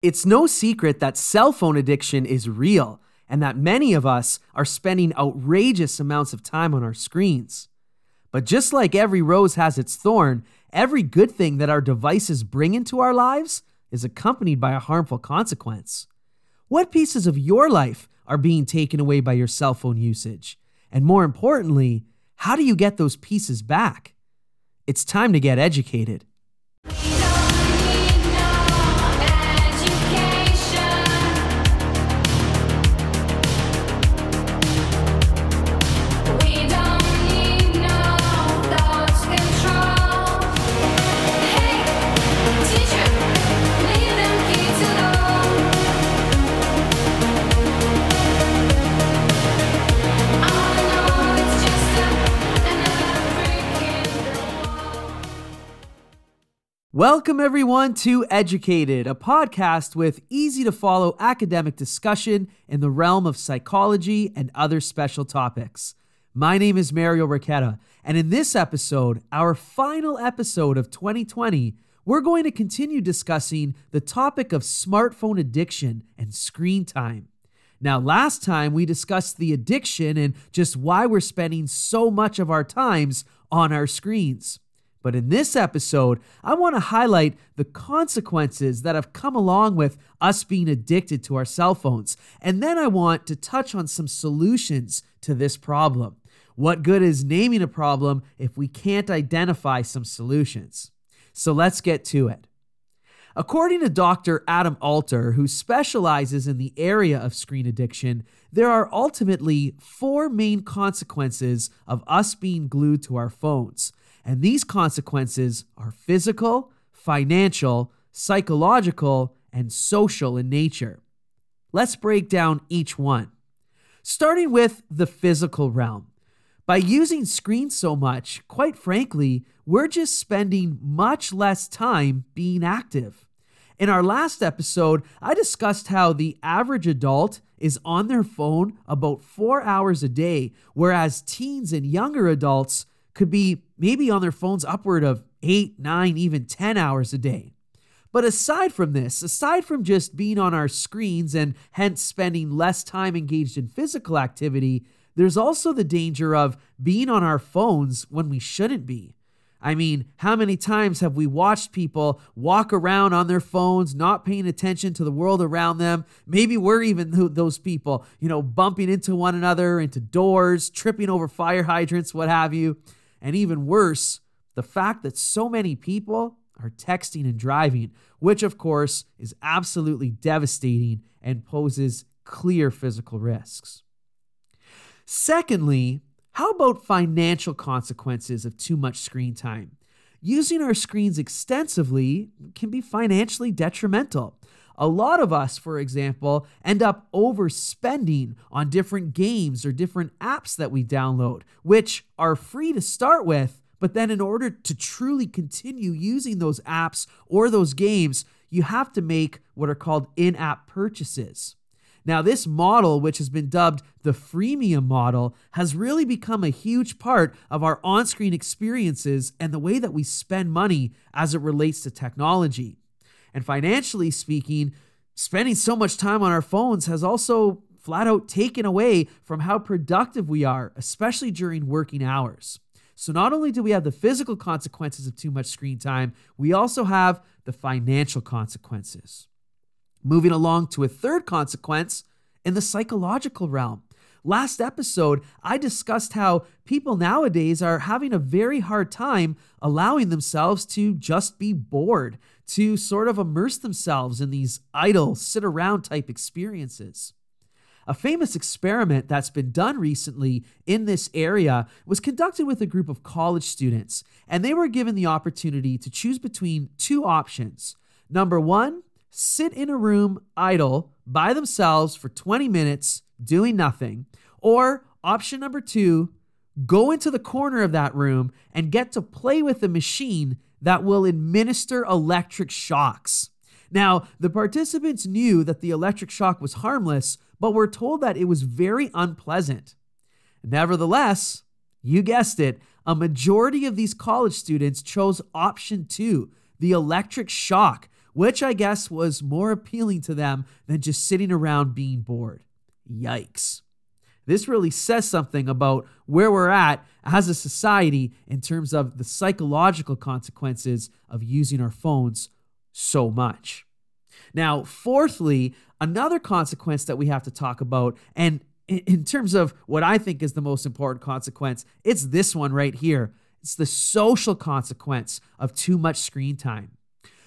It's no secret that cell phone addiction is real and that many of us are spending outrageous amounts of time on our screens. But just like every rose has its thorn, every good thing that our devices bring into our lives is accompanied by a harmful consequence. What pieces of your life are being taken away by your cell phone usage? And more importantly, how do you get those pieces back? It's time to get educated. Welcome, everyone, to Educated, a podcast with easy to follow academic discussion in the realm of psychology and other special topics. My name is Mario Riquetta, and in this episode, our final episode of 2020, we're going to continue discussing the topic of smartphone addiction and screen time. Now, last time we discussed the addiction and just why we're spending so much of our times on our screens. But in this episode, I want to highlight the consequences that have come along with us being addicted to our cell phones. And then I want to touch on some solutions to this problem. What good is naming a problem if we can't identify some solutions? So let's get to it. According to Dr. Adam Alter, who specializes in the area of screen addiction, there are ultimately four main consequences of us being glued to our phones. And these consequences are physical, financial, psychological, and social in nature. Let's break down each one. Starting with the physical realm. By using screens so much, quite frankly, we're just spending much less time being active. In our last episode, I discussed how the average adult is on their phone about four hours a day, whereas teens and younger adults could be maybe on their phones upward of eight, nine, even 10 hours a day. But aside from this, aside from just being on our screens and hence spending less time engaged in physical activity, there's also the danger of being on our phones when we shouldn't be. I mean, how many times have we watched people walk around on their phones, not paying attention to the world around them? Maybe we're even those people, you know, bumping into one another, into doors, tripping over fire hydrants, what have you. And even worse, the fact that so many people are texting and driving, which of course is absolutely devastating and poses clear physical risks. Secondly, how about financial consequences of too much screen time? Using our screens extensively can be financially detrimental. A lot of us, for example, end up overspending on different games or different apps that we download, which are free to start with. But then, in order to truly continue using those apps or those games, you have to make what are called in app purchases. Now, this model, which has been dubbed the freemium model, has really become a huge part of our on screen experiences and the way that we spend money as it relates to technology. And financially speaking, spending so much time on our phones has also flat out taken away from how productive we are, especially during working hours. So, not only do we have the physical consequences of too much screen time, we also have the financial consequences. Moving along to a third consequence in the psychological realm. Last episode, I discussed how people nowadays are having a very hard time allowing themselves to just be bored, to sort of immerse themselves in these idle, sit around type experiences. A famous experiment that's been done recently in this area was conducted with a group of college students, and they were given the opportunity to choose between two options. Number one, sit in a room idle by themselves for 20 minutes doing nothing. Or option number two, go into the corner of that room and get to play with a machine that will administer electric shocks. Now, the participants knew that the electric shock was harmless, but were told that it was very unpleasant. Nevertheless, you guessed it, a majority of these college students chose option two, the electric shock, which I guess was more appealing to them than just sitting around being bored. Yikes. This really says something about where we're at as a society in terms of the psychological consequences of using our phones so much. Now, fourthly, another consequence that we have to talk about, and in terms of what I think is the most important consequence, it's this one right here. It's the social consequence of too much screen time.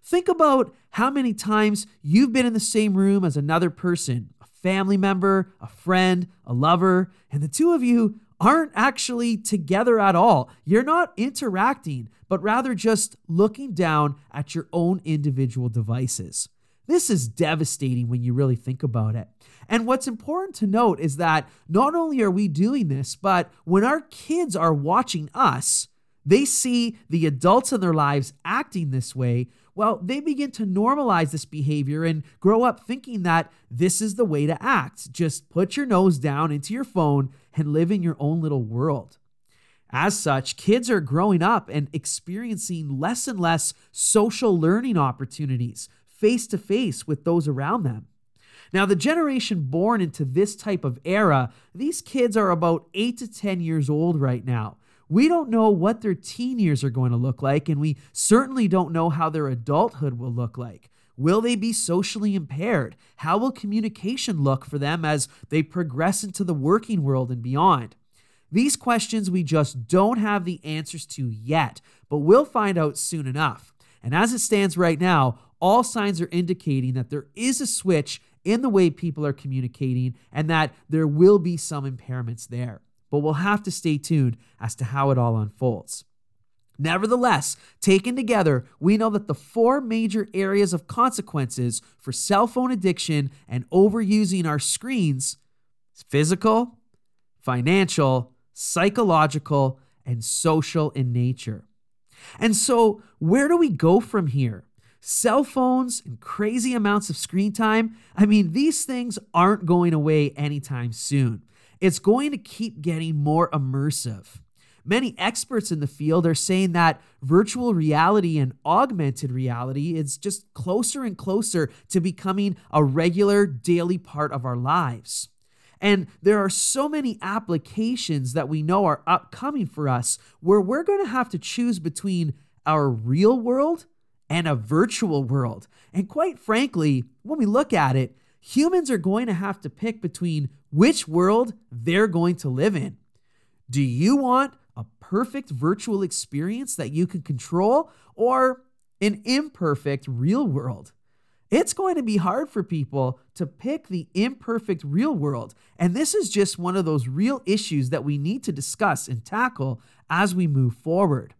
Think about how many times you've been in the same room as another person, family member, a friend, a lover, and the two of you aren't actually together at all. You're not interacting, but rather just looking down at your own individual devices. This is devastating when you really think about it. And what's important to note is that not only are we doing this, but when our kids are watching us, they see the adults in their lives acting this way, well, they begin to normalize this behavior and grow up thinking that this is the way to act. Just put your nose down into your phone and live in your own little world. As such, kids are growing up and experiencing less and less social learning opportunities face to face with those around them. Now, the generation born into this type of era, these kids are about 8 to 10 years old right now. We don't know what their teen years are going to look like, and we certainly don't know how their adulthood will look like. Will they be socially impaired? How will communication look for them as they progress into the working world and beyond? These questions we just don't have the answers to yet, but we'll find out soon enough. And as it stands right now, all signs are indicating that there is a switch in the way people are communicating and that there will be some impairments there but we'll have to stay tuned as to how it all unfolds. Nevertheless, taken together, we know that the four major areas of consequences for cell phone addiction and overusing our screens is physical, financial, psychological, and social in nature. And so, where do we go from here? Cell phones and crazy amounts of screen time, I mean, these things aren't going away anytime soon it's going to keep getting more immersive. Many experts in the field are saying that virtual reality and augmented reality is just closer and closer to becoming a regular daily part of our lives. And there are so many applications that we know are upcoming for us where we're going to have to choose between our real world and a virtual world. And quite frankly, when we look at it, humans are going to have to pick between which world they're going to live in. Do you want a perfect virtual experience that you can control or an imperfect real world? It's going to be hard for people to pick the imperfect real world. And this is just one of those real issues that we need to discuss and tackle as we move forward.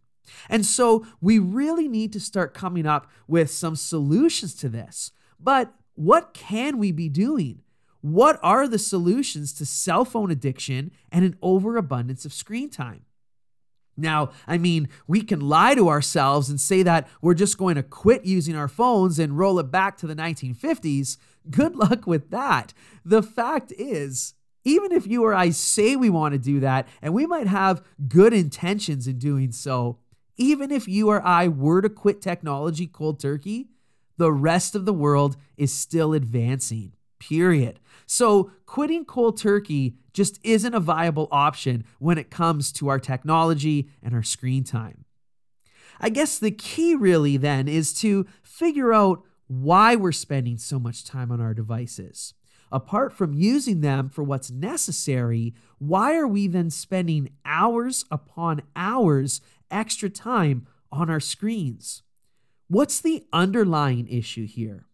And so we really need to start coming up with some solutions to this. But what can we be doing? What are the solutions to cell phone addiction and an overabundance of screen time? Now, I mean, we can lie to ourselves and say that we're just going to quit using our phones and roll it back to the 1950s. Good luck with that. The fact is, even if you or I say we want to do that, and we might have good intentions in doing so, even if you or I were to quit technology cold turkey, the rest of the world is still advancing, period. So, quitting cold turkey just isn't a viable option when it comes to our technology and our screen time. I guess the key really then is to figure out why we're spending so much time on our devices. Apart from using them for what's necessary, why are we then spending hours upon hours extra time on our screens? What's the underlying issue here?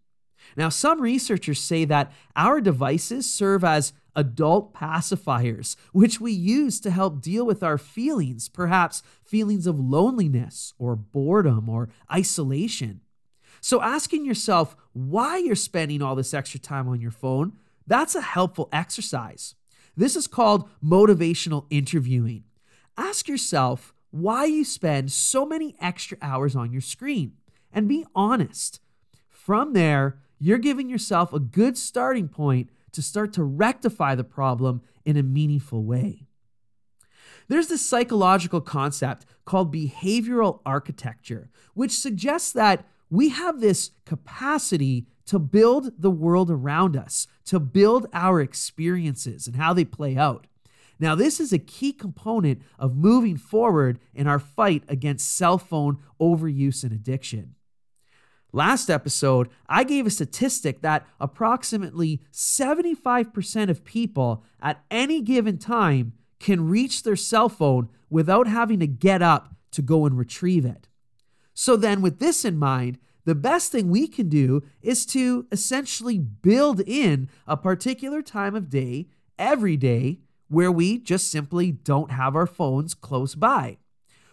Now, some researchers say that our devices serve as adult pacifiers, which we use to help deal with our feelings, perhaps feelings of loneliness or boredom or isolation. So, asking yourself why you're spending all this extra time on your phone, that's a helpful exercise. This is called motivational interviewing. Ask yourself why you spend so many extra hours on your screen and be honest. From there, you're giving yourself a good starting point to start to rectify the problem in a meaningful way. There's this psychological concept called behavioral architecture, which suggests that we have this capacity to build the world around us, to build our experiences and how they play out. Now, this is a key component of moving forward in our fight against cell phone overuse and addiction. Last episode, I gave a statistic that approximately 75% of people at any given time can reach their cell phone without having to get up to go and retrieve it. So, then with this in mind, the best thing we can do is to essentially build in a particular time of day every day where we just simply don't have our phones close by.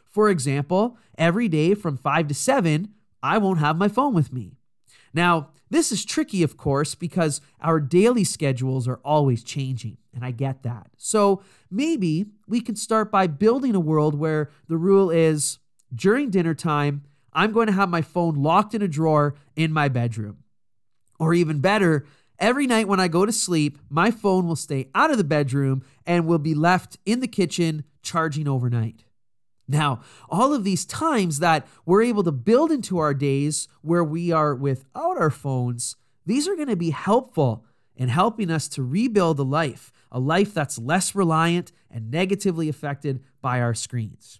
For example, every day from 5 to 7, I won't have my phone with me. Now, this is tricky, of course, because our daily schedules are always changing, and I get that. So maybe we can start by building a world where the rule is during dinner time, I'm going to have my phone locked in a drawer in my bedroom. Or even better, every night when I go to sleep, my phone will stay out of the bedroom and will be left in the kitchen charging overnight. Now, all of these times that we're able to build into our days where we are without our phones, these are going to be helpful in helping us to rebuild a life, a life that's less reliant and negatively affected by our screens.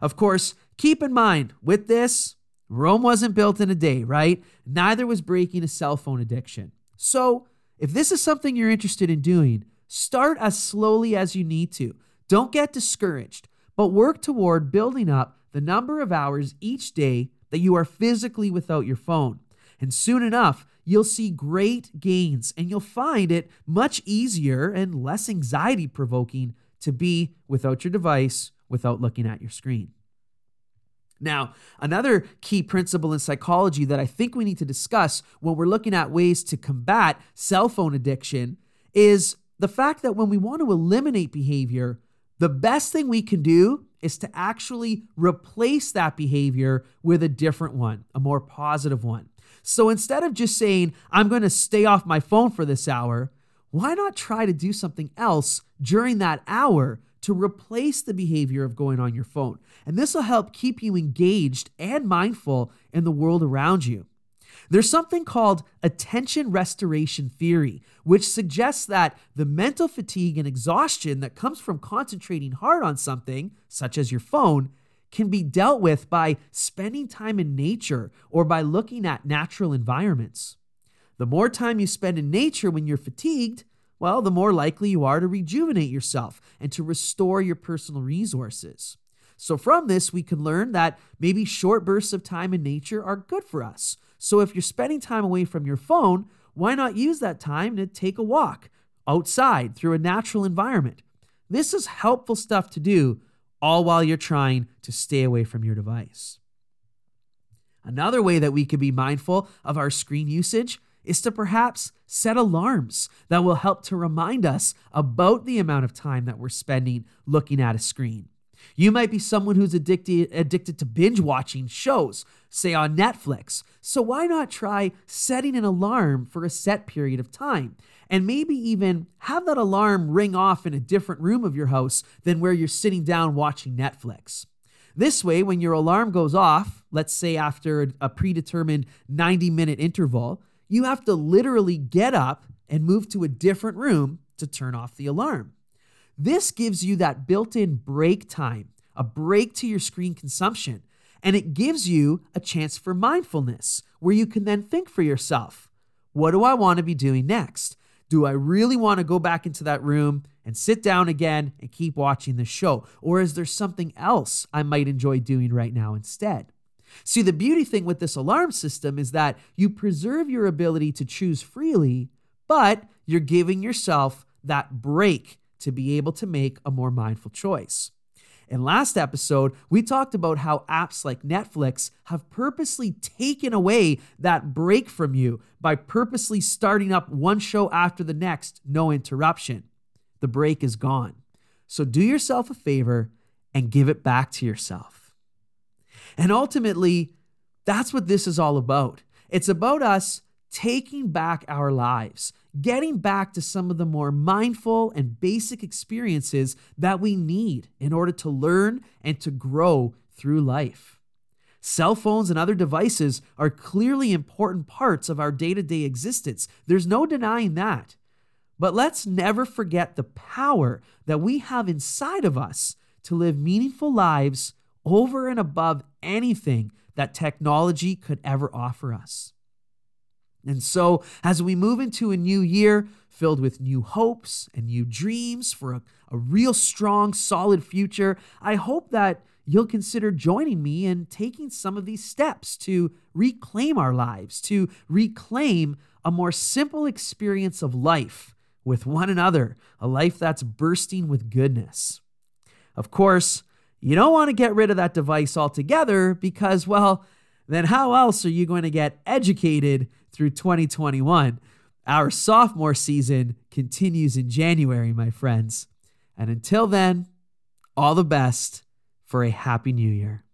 Of course, keep in mind with this, Rome wasn't built in a day, right? Neither was breaking a cell phone addiction. So, if this is something you're interested in doing, start as slowly as you need to. Don't get discouraged but work toward building up the number of hours each day that you are physically without your phone. And soon enough, you'll see great gains and you'll find it much easier and less anxiety provoking to be without your device, without looking at your screen. Now, another key principle in psychology that I think we need to discuss when we're looking at ways to combat cell phone addiction is the fact that when we want to eliminate behavior, the best thing we can do is to actually replace that behavior with a different one, a more positive one. So instead of just saying, I'm going to stay off my phone for this hour, why not try to do something else during that hour to replace the behavior of going on your phone? And this will help keep you engaged and mindful in the world around you. There's something called attention restoration theory, which suggests that the mental fatigue and exhaustion that comes from concentrating hard on something, such as your phone, can be dealt with by spending time in nature or by looking at natural environments. The more time you spend in nature when you're fatigued, well, the more likely you are to rejuvenate yourself and to restore your personal resources. So, from this, we can learn that maybe short bursts of time in nature are good for us. So if you're spending time away from your phone, why not use that time to take a walk outside through a natural environment? This is helpful stuff to do, all while you're trying to stay away from your device. Another way that we could be mindful of our screen usage is to perhaps set alarms that will help to remind us about the amount of time that we're spending looking at a screen. You might be someone who's addicted addicted to binge watching shows, say on Netflix. So why not try setting an alarm for a set period of time? And maybe even have that alarm ring off in a different room of your house than where you're sitting down watching Netflix. This way, when your alarm goes off, let's say after a predetermined 90 minute interval, you have to literally get up and move to a different room to turn off the alarm. This gives you that built in break time, a break to your screen consumption, and it gives you a chance for mindfulness where you can then think for yourself what do I want to be doing next? Do I really want to go back into that room and sit down again and keep watching the show? Or is there something else I might enjoy doing right now instead? See, the beauty thing with this alarm system is that you preserve your ability to choose freely, but you're giving yourself that break to be able to make a more mindful choice. In last episode, we talked about how apps like Netflix have purposely taken away that break from you by purposely starting up one show after the next, no interruption. The break is gone. So do yourself a favor and give it back to yourself. And ultimately, that's what this is all about. It's about us taking back our lives, getting back to some of the more mindful and basic experiences that we need in order to learn and to grow through life. Cell phones and other devices are clearly important parts of our day to day existence. There's no denying that. But let's never forget the power that we have inside of us to live meaningful lives over and above anything that technology could ever offer us. And so, as we move into a new year filled with new hopes and new dreams for a, a real strong, solid future, I hope that you'll consider joining me in taking some of these steps to reclaim our lives, to reclaim a more simple experience of life with one another, a life that's bursting with goodness. Of course, you don't want to get rid of that device altogether because, well, then how else are you going to get educated through 2021? Our sophomore season continues in January, my friends. And until then, all the best for a happy new year.